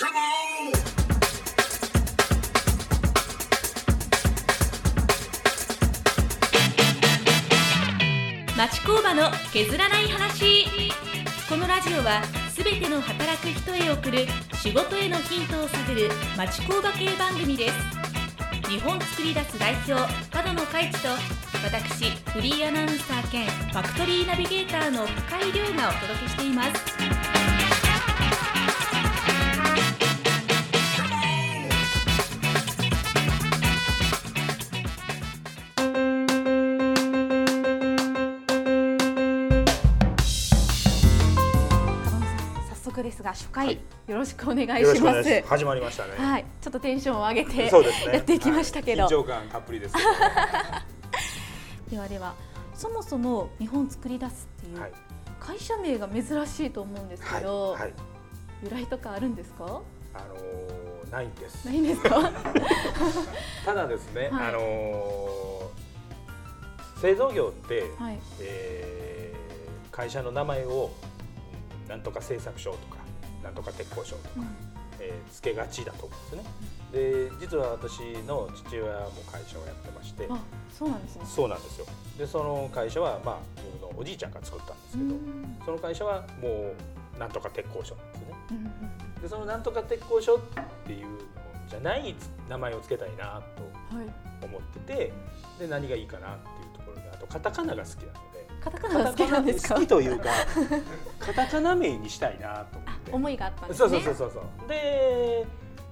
町工場の削らない話。このラジオはすべての働く人へ送る仕事へのヒントを探る町工場系番組です。日本作り出す代表角野海地と私フリーアナウンサー兼ファクトリーナビゲーターの深井亮がお届けしています。が初回、はいよろしくお願いしします。始まりましたね。はいちょっとテンションを上げてね。やっていきましたけど、はい緊張感たっぷりですけど。ではではそもそも日本作り出すっていうはい。会社名が珍しいと思うんですけど、はい。はい。由来とかあるんですか？あのーないんですな。いんですか？ただですね、はいあのー製造業って、はいえー会社の名前をうんなんとか製作所とかなんとか鉄工所とか、うん。えーつけがちだと思うんですね。で実は私の父親も会社をやってまして。あそうなんですね。そうなんですよ。でその会社は、まあ、僕のおじいちゃんが作ったんですけど、うん。その会社はもうなんとか鉄工所なんですね。でそのなんとか鉄工所っていうのじゃない名前をつけたいなとはい。思っててで何がいいかなっていうところであとカタカナが好きなのでカタカナが好きなんですか？好きというかカタカナ名にしたいなと思あって思いがあったんですね。そうそうそうそうで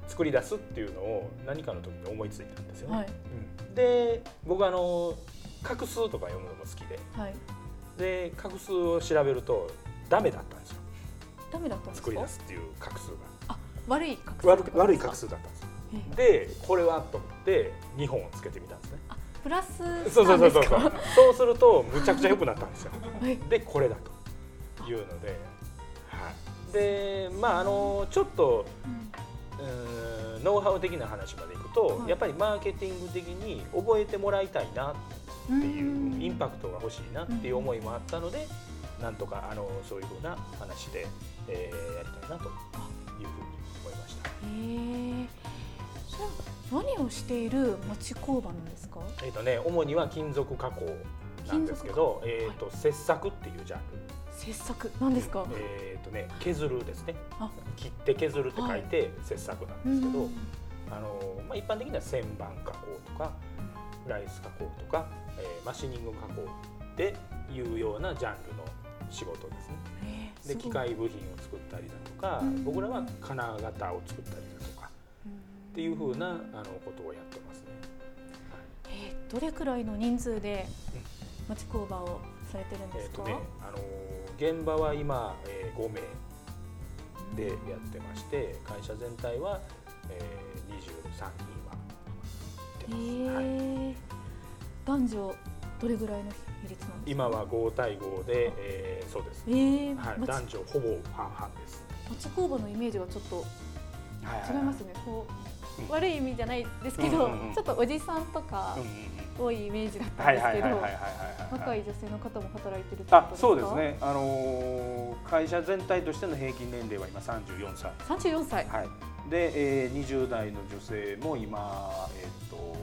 作り出すっていうのを何かの時に思いついたんですよね、はい。うん。で僕あの画数とか読むのも好きで。はい。で画数を調べるとダメだったんですよ。ダメだったんですか？作り出すっていう画数あ悪い画数が悪い画数だったんですよ。えでこれはと思って2本をつけてみたんですね。あプラスそうそうそうそう。そうするとむちゃくちゃ良くなったんですよ。はい。でこれだというので、はい、でまああのちょっとうん。うーんノウハウ的な話までいくと、はい。やっぱりマーケティング的に覚えてもらいたいなっていううん。インパクトが欲しいなっていう思いもあったので、なんとかあのそういうふうな話で、えーやりたいなというふうに思いました。へえ。それは何をしている町工場なんですか？えっ、とね主には金属加工なんですけど、えっ、と切削っていうジャンル、切削なんですか？えっ、とね削るですねあ。切って削るって書いて切削なんですけど、うんあのまあ一般的には旋盤加工とかライス加工とか、えーマシニング加工っていうようなジャンルの仕事ですね。えーです機械部品を作ったりだとか、うん僕らは金型を作ったりだとかうんっていう風なあのことをやってますね。えーどれくらいの人数で町工場をされてるんですか？えっとね、あの現場は今、えー5名でやってまして、会社全体は、えー、23人はえいてます。はいー男女どれぐらいの比率なんですか？今は5対5で、えーそうですえ。ーはい、町男女ほぼ半々です。町工場のイメージがちょっと違いますね。こう、うん悪い意味じゃないですけど、うんうんうんちょっとおじさんとかうんうん多いイメージだっうんたんですけど若い女性の方も働いてるあ。そうです。ね、あのー会社全体としての平均年齢は今34歳、三十四歳。はい、で、えー、20代の女性も今、えー、と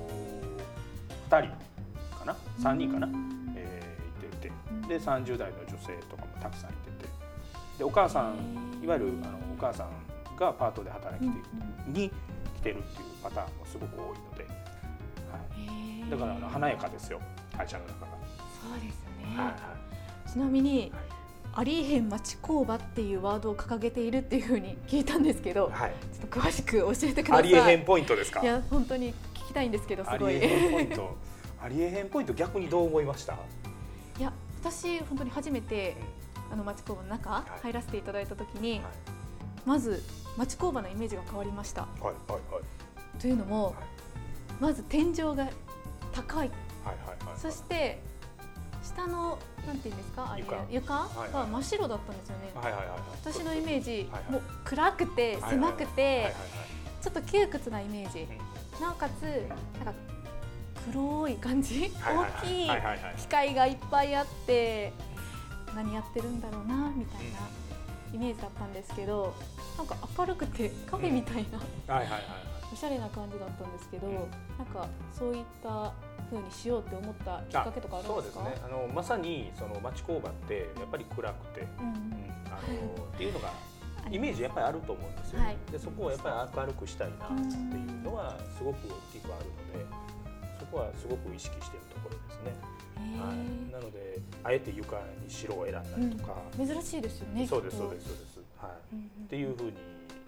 2人かな？3人かな、えーいてて。で30代の女性とかもたくさんいてて。でお母さんいわゆるあのお母さんがパートで働きてに来てるっていうパターンもすごく多いので、はい、だから華やかですよ会社の中が。そうですね。はいはい。ちなみに、はい。ありえへん町工場っていうワードを掲げているっていうふうに聞いたんですけど、はい、ちょっと詳しく教えてください。ありえへんポイントですか？いや本当に聞きたいんですけどすごい。ありえへんポイント。ありえへんポイント逆にどう思いました、いや私本当に初めてあの町工場の中い。入らせていただいた時に、はい。まず町工場のイメージが変わりました。はいはいはい。というのも、はい。まず天井が高い、はいはいはいそして下のなんていうんですか？あれ床？床？は真っ白だったんですよね。はいはいはいはい。私のイメージ、はいはいもう暗くてはい狭くて、ちょっと窮屈なイメージ、なおかつなんか黒い感じ、大きい機械がいっぱいあって何やってるんだろうなみたいなイメージだったんですけどなんか明るくてカフェみたいな、はいはいはいおしゃれな感じだったんですけど、なんかそういった風にしようって思ったきっかけとかあるんですか？そうですね。あのまさにその町工場ってやっぱり暗くて、うんうん。あのっていうのがイメージやっぱりあると思うんですよ、はい。でそこをやっぱり明るくしたいなっていうのはすごく大きくあるのでそこはすごく意識しているところですね、へはい、ーなのであえて床に白を選んだりとか、珍しいですよねそうですそうですそうです、はい、うんうんっていうふうに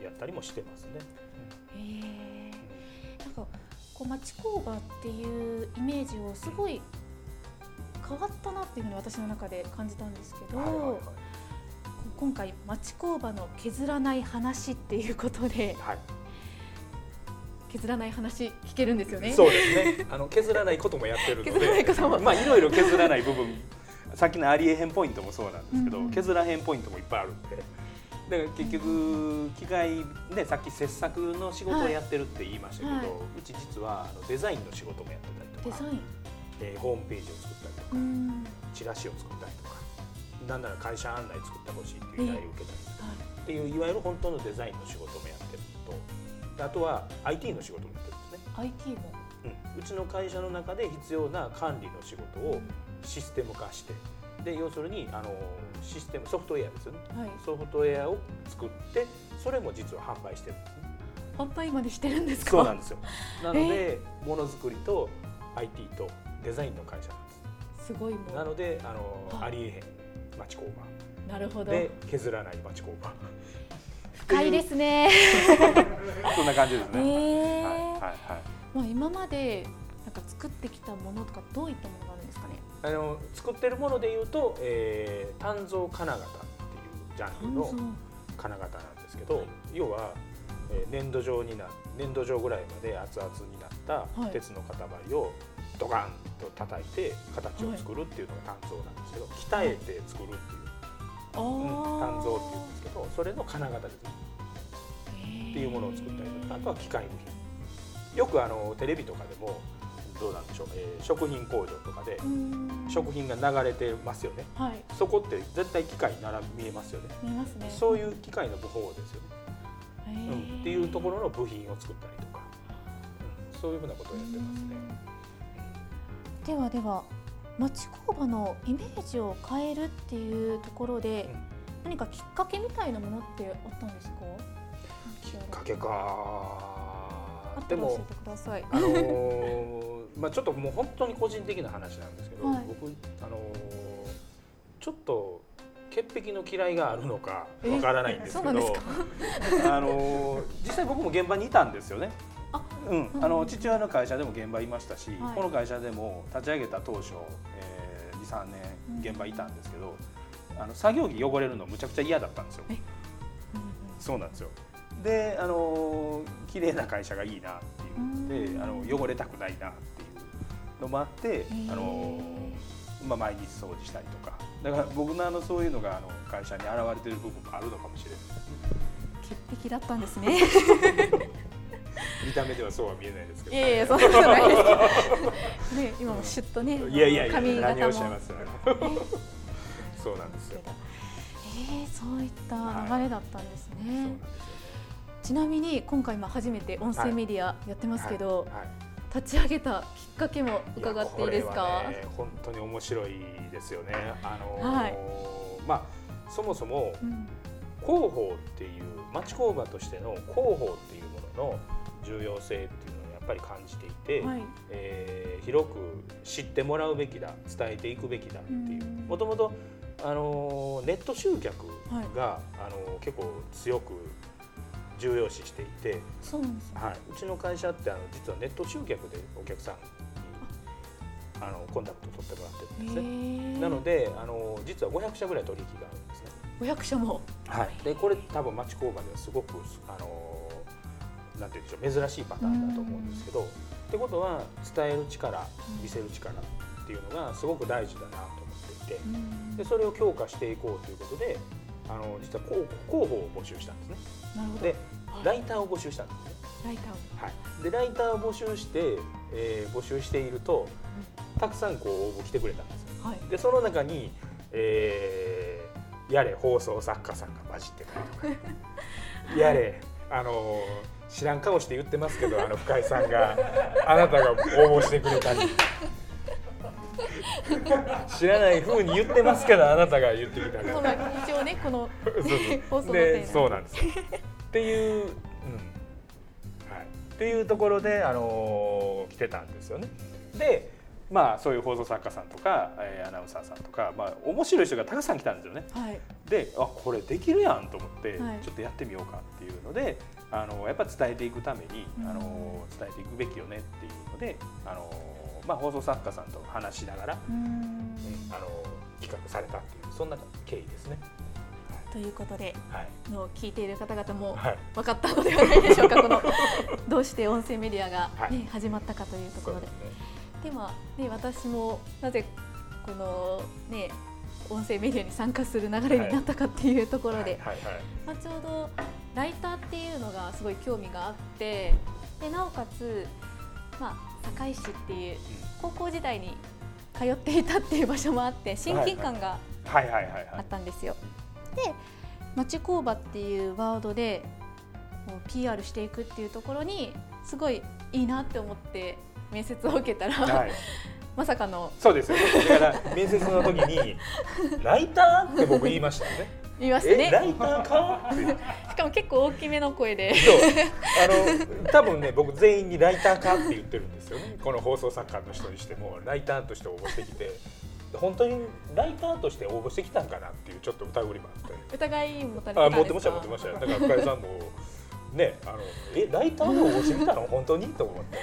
やったりもしてますね、へー。なんかこう町工場っていうイメージをすごい変わったなっていうふうに私の中で感じたんですけど、はいはいはい今回町工場の削らない話っていうことではい削らない話聞けるんですよね。そうですね。あの削らないこともやってるので、削らないこともまあいろいろ削らない部分、さっきのありえへんポイントもそうなんですけど、うんうん削らへんポイントもいっぱいあるんで。だから結局機械ねさっき切削の仕事をやってるって言いましたけど、はい。はいうち実はあのデザインの仕事もやってたりとか、デえーホームページを作ったりとか、うん。チラシを作ったりとか、なんなら会社案内作ってほしいっていう依頼を受けたりとかはっていういわゆる本当のデザインの仕事もやってるのと、であとは IT の仕事もやってるんですね。い、IT も。うん、うちの会社の中で必要な管理の仕事をシステム化してで要するにあのシステムソフトウェアですよね。はい、ソフトウェアを作ってそれも実は販売してるんですね。販売までしてるんですか？そうなんですよ。なのでものづくりと IT とデザインの会社なんです。すごいもう。なのであのあありえへん町工なるほど。場で削らない町工場。深いですね。そんな感じですえね、ーはいはいはい。まあ今までなんか作ってきたものとかどういったものがあの作ってるものでいうと、えー、鍛造金型っていうジャンルの金型なんですけど、要は、えー粘土状にな粘土状ぐらいまで熱々になったはい。鉄の塊をドカンと叩いて形を作るっていうのが鍛造なんですけど、鍛えて作るっていう、あうんあ鍛造っていうんですけどそれの金型ですっていうものを作ったりとかあとは機械部品。よくあのテレビとかでもどうなんでしょう、えー食品工場とかで食品が流れてますよね。はい。そこって絶対機械なら見えますよね。見えますね。そういう機械の部法ですよ。ね、へうん。ーっていうところの部品を作ったりとか、うん。そういうふうなことをやってますね。ではでは町工場のイメージを変えるっていうところで、何かきっかけみたいなものってあったんですか？きっかけかあったでもら教えてください。あのーまあちょっともう本当に個人的な話なんですけど、はい。僕あのーちょっと潔癖の嫌いがあるのかえ？わからないんですけど あのー実際僕も現場にいたんですよね。あうん、あの父親の会社でも現場いましたし、はい。この会社でも立ち上げた当初、えー、23年現場いたんですけど、あの作業着汚れるのむちゃくちゃ嫌だったんですよ。え？うんそうなんですよ。で、あの綺麗な会社がいいなっていうので、うん。あの汚れたくないなっのもあって、あのまあ毎日掃除したりとか、だから僕のあのそういうのがあの会社に現れてる部分もあるのかもしれない。潔癖だったんですね。見た目ではそうは見えないですけど。いやいやそんなことないですけど。ね今もシュッとねいやいやいや髪型も何をおっしゃいます？そうなんですよ。えー、そういった流れだったんですね。そうなんです。ちなみに今回まあ初めて音声メディアやってますけど、はいはい立ち上げたきっかけも伺っていいですか？やこれはね、本当に面白いですよね。あのーはい。まあそもそもうん。広報っていう町工場としての広報っていうものの重要性っていうのをやっぱり感じていて、はい。えー広く知ってもらうべきだ伝えていくべきだっていう。うん。もともとあのーネット集客が、あのー結構強く重要視していて、そうなんですね。はい、うちの会社ってあの実はネット集客でお客さんにあのコンタクト取ってもらってるんですね。なのであの実は500社ぐらい取引があるんですね。500社も。はい、でこれ多分町工場ではすごくあのなんて言うんでしょう珍しいパターンだと思うんですけどってことは伝える力うん。見せる力っていうのがすごく大事だなと思っていてうん。でそれを強化していこうということであの実は広広報を募集したんですね。なるほど。ではい。ライターを募集したんですね、ライターを。はい、でライターを募集して、えー募集しているとたくさんこう応募来てくれたんですよ。はい。でその中に、えーやれ放送作家さんが混じってたりとか。やれあの知らん顔して言ってますけどあの深井さんがあなたが応募してくれたり 知らない風に言ってますけどあなたが言ってきたりその一応ねこの放送予定で。なんそうなんです。よっていう、うん。はい、っていうところで、あのー来てたんですよね。でまあそういう放送作家さんとか、えーアナウンサーさんとか、まあ、面白い人がたくさん来たんですよね。はい。であこれできるやんと思って、はい。ちょっとやってみようかっていうのであのやっぱ伝えていくために、うん。あの伝えていくべきよねっていうのであの、まあ、放送作家さんと話しながら、うーんあの企画されたっていうそんな経緯ですね。ということではい。の聞いている方々もはい。分かったのではないでしょうか。このどうして音声メディアが、ねはい。始まったかというところで。ですね。ね、私もなぜこの、ね、音声メディアに参加する流れになったかっていうところで、はい。はい。まあ、ちょうどライターっていうのがすごい興味があってでなおかつ、まあ、堺市っていう高校時代に通っていたっていう場所もあって親近感があったんですよ。で町工場っていうワードでこう PR していくっていうところにすごいいいなって思って面接を受けたら、はい、まさかのそうですよね。だから面接の時に「ライター?」って僕言いましたよね。言いましたえラねイターか？ってしかも結構大きめの声で。そう。あの多分ね僕全員にライターかって言ってるんですよね。この放送作家の人にしてもライターとして応募してきて。本当にライターとして応募してきたんかなっていうちょっと疑りもあって疑い持たれてたんですか？あ持ってました持ってました。だから深井さんもねあのえライターで応募してきたの？本当に？と思って、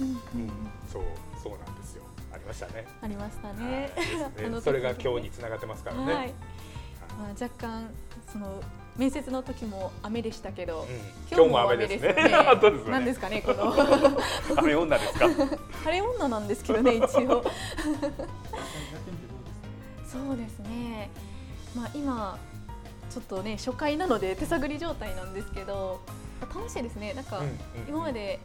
うんそうそうなんですよ。ありましたね。ありましたはいねですね。あの時それが今日につながってますからね、はい、まあ、若干その面接の時も雨でしたけど、うん今日も雨ですね。本当ですね なんですかね、この雨女ですか？晴れ女なんですけどね、一応。そうですね。まあ、今。ちょっとね、初回なので、手探り状態なんですけど。楽しいですね。なんか、今まで。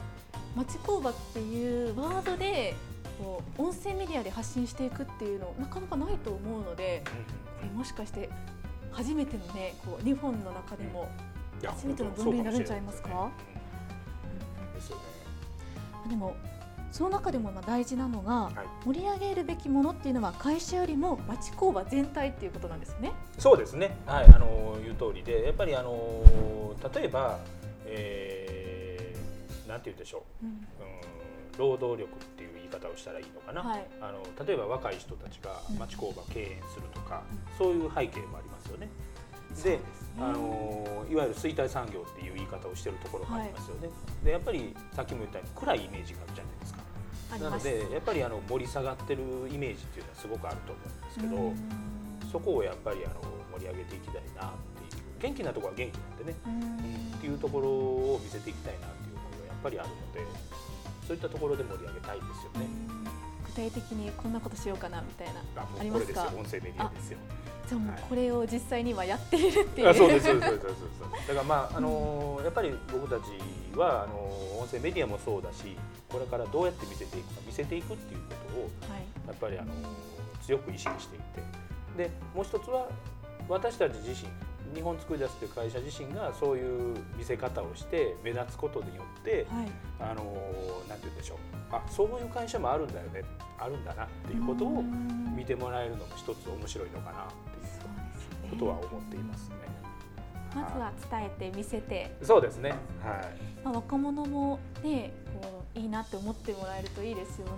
町工場っていうワードで。こう音声メディアで発信していくっていうのなかなかないと思うのでこれもしかして初めてのねこう日本の中でも初めての分類になるんちゃいますか？でもその中でもまあ大事なのが、はい。盛り上げるべきものっていうのは会社よりも町工場全体っていうことなんですよね。そうですね、はい、あの言う通りで、やっぱりあの例えば、えー、なんて言うんでしょう。ん。う、うん、労働力っていう言い方をしたらいいのかな、はい。あの例えば若い人たちがうん。町工場経営するとか、そういう背景もありますよね。で、あのいわゆる衰退産業っていう言い方をしてるところもありますよね。で、やっぱりさっきも言ったように暗いイメージがあるじゃないですか。なのでやっぱりあの盛り下がってるイメージっていうのはすごくあると思うんですけど、うん。そこをやっぱりあの盛り上げていきたいなっていう元気なところは元気なんでね、うん。っていうところを見せていきたいなっていう思いがやっぱりあるのでそういったところで盛り上げたいですよね。具体的にこんなことしようかなみたいなありますか？うこれですよ音声メディアですよ。じゃあもうはいこれを実際にはやっているっていう。あそうですそうですそうですそうですだからまああのやっぱり僕たちはあの音声メディアもそうだしこれからどうやって見せていくか見せていくっていうことをはい。やっぱりあの強く意識していてでもう一つは私たち自身日本作り出すという会社自身がそういう見せ方をして目立つことによってはい。あのなんて言うんでしょうあそういう会社もあるんだよねあるんだなっていうことを見てもらえるのも一つ面白いのかなっていうことは思っていますね。まずは伝えて見せて、そうですね。はい。まあ、若者もねこういいなって思ってもらえるといいですよね。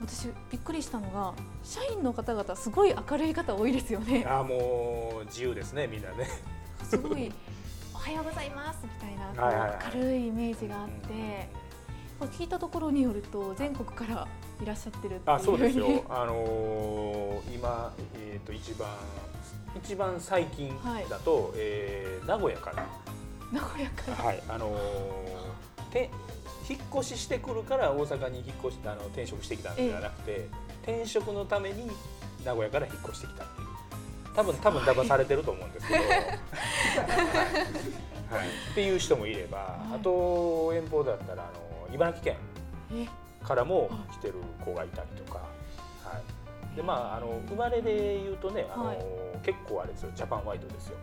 で私びっくりしたのが社員の方々すごい明るい方多いですよね。あもう自由ですねみんなね。すごい おはようございますみたいな明るいイメージがあって、聞いたところによると全国からいらっしゃってるっていうあそうですよ。あのー今えっ、と一番一番最近だと、えー名古屋から名古屋から。はいあのーて引っ越ししてくるから大阪に引っ越しあの転職してきたんじゃなくて、転職のために名古屋から引っ越してきたっていう。多分多分騙されてると思うんですけど、はい。はい、っていう人もいれば、はい。あと遠方だったらあの茨城県え？からも来てる子がいたりとか、はい、でまああの生まれで言うとねあの、はい。結構あれですよ。ジャパンワイドですよ。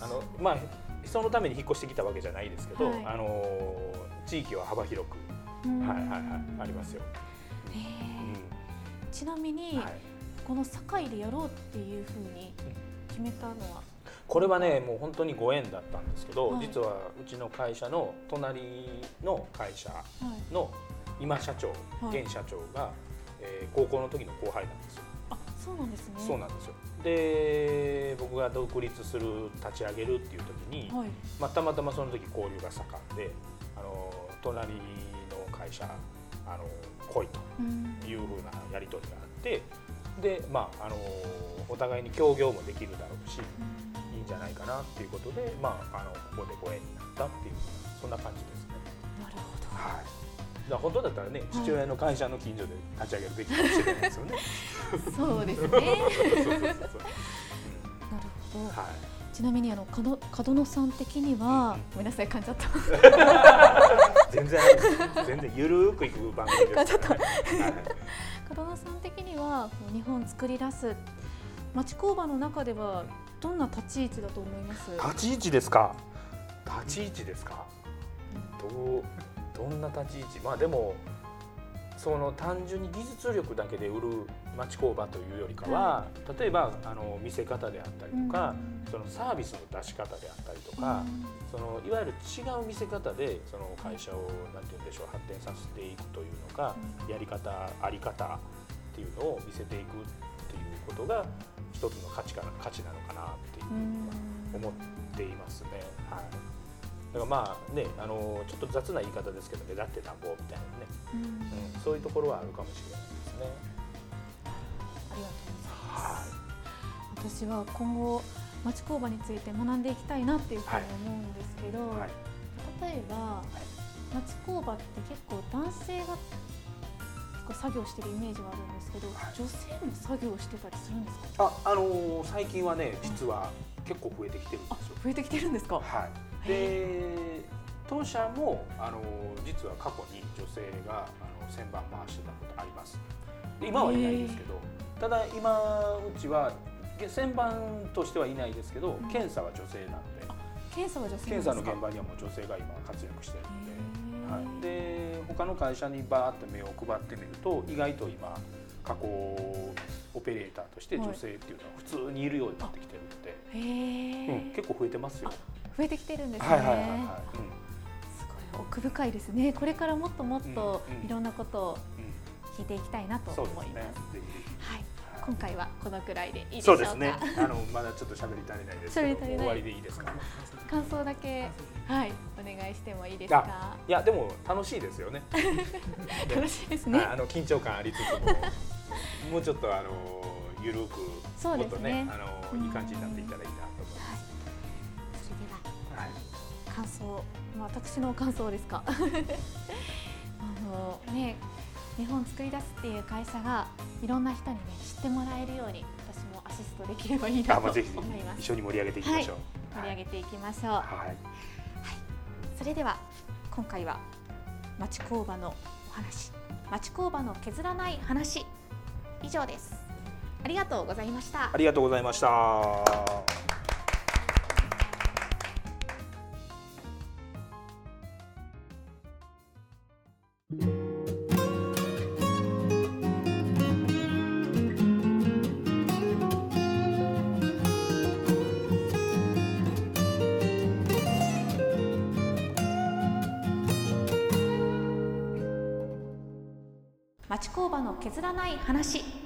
あのまあそのために引っ越してきたわけじゃないですけど、はい。あの地域は幅広く、うん。はいはいはい。ありますよ、ちなみに、んはい、この堺でやろうっていうふうに決めたのは、これはねもう本当にご縁だったんですけど、はい。実はうちの会社の隣の会社はい、の今社長、はい。現社長が、えー高校の時の後輩なんですよ。あそうなんですね。そうなんですよ。で僕が独立する立ち上げるっていう時に、はい。まあ、たまたまその時交流が盛んで隣の会社あの来いとうんいうふうなやり取りがあってで、まあ、あのお互いに協業もできるだろうしいいんじゃないかなっていうことで、まあ、あのここでご縁になったっていうそんな感じですね。なるほど。はい。本当だったらね父親の会社の近所で立ち上げるべきかもしれないですよね。そうですね。なるほど、うんはい。ちなみにあの角角野さん的には、うん。ごめんなさい噛んじゃった 全然全然ゆるーくいく番組ですからね。はい角野さん的には日本作り出す町工場の中ではどんな立ち位置だと思います立ち位置ですか。立ち位置ですか。どうどんな立ち位置？まあでもその単純に技術力だけで売る町工場というよりかは、例えばあの見せ方であったりとか、そのサービスの出し方であったりとか、そのいわゆる違う見せ方でその会社をなんて言うんでしょう発展させていくというのか、やり方あり方っていうのを見せていくっていうことが一つの価値かな価値なのかなっていううん。思っていますね。はい。だからまあねあのちょっと雑な言い方ですけど目立ってなんぼみたいなね、うん。うん、そういうところはあるかもしれないですね。私は今後町工場について学んでいきたいなっていうふうに思うんですけど、はい。例えば町工場って結構男性が作業してるイメージがあるんですけど、はい女性も作業してたりするんですか？ああのー最近はね実は結構増えてきてるんあですよ。増えてきてるんですか？はい。で当社もあの実は過去に女性があの旋盤回してたことあります。で今はいないですけど、ただ今うちは旋盤としてはいないですけど、うん。検査は女性なんで、検査は女性検か？査の現場にはもう女性が今活躍してるので。はい、で他の会社にバーって目を配ってみると意外と今加工オペレーターとして女性っていうのは普通にいるようになってきてるので、へー。うん、結構増えてますよ。増えてきてるんですね、はいはいはいはい。すごい奥深いですね。これからもっともっとうんうんいろんなことをうん。うん聞いていきたいなと思います。ですね。ぜひぜはい。ひ今回はこのくらいでいいでしょか？そううですね。あのまだちょっと喋り足りないですけど、終わりでいいですか？感想だけはいお願いしてもいいですか？いやでも楽しいですよね。楽しいですねはいあの緊張感ありつつも、もうちょっとあのゆるくそうですねもっとねあのいい感じになっていったらいいなと思いまはいそれではす。はい。感想、まあ、私の感想ですか？あのね日本作り出すっていう会社がいろんな人にね知ってもらえるように私もアシストできればいいなと思いあます一緒に盛り上げていきましょう。盛り上げていきましょう、はい。それでは今回は町工場のお話町工場の削らない話以上ですありがとうございましたありがとうございました。町工場の削らない話。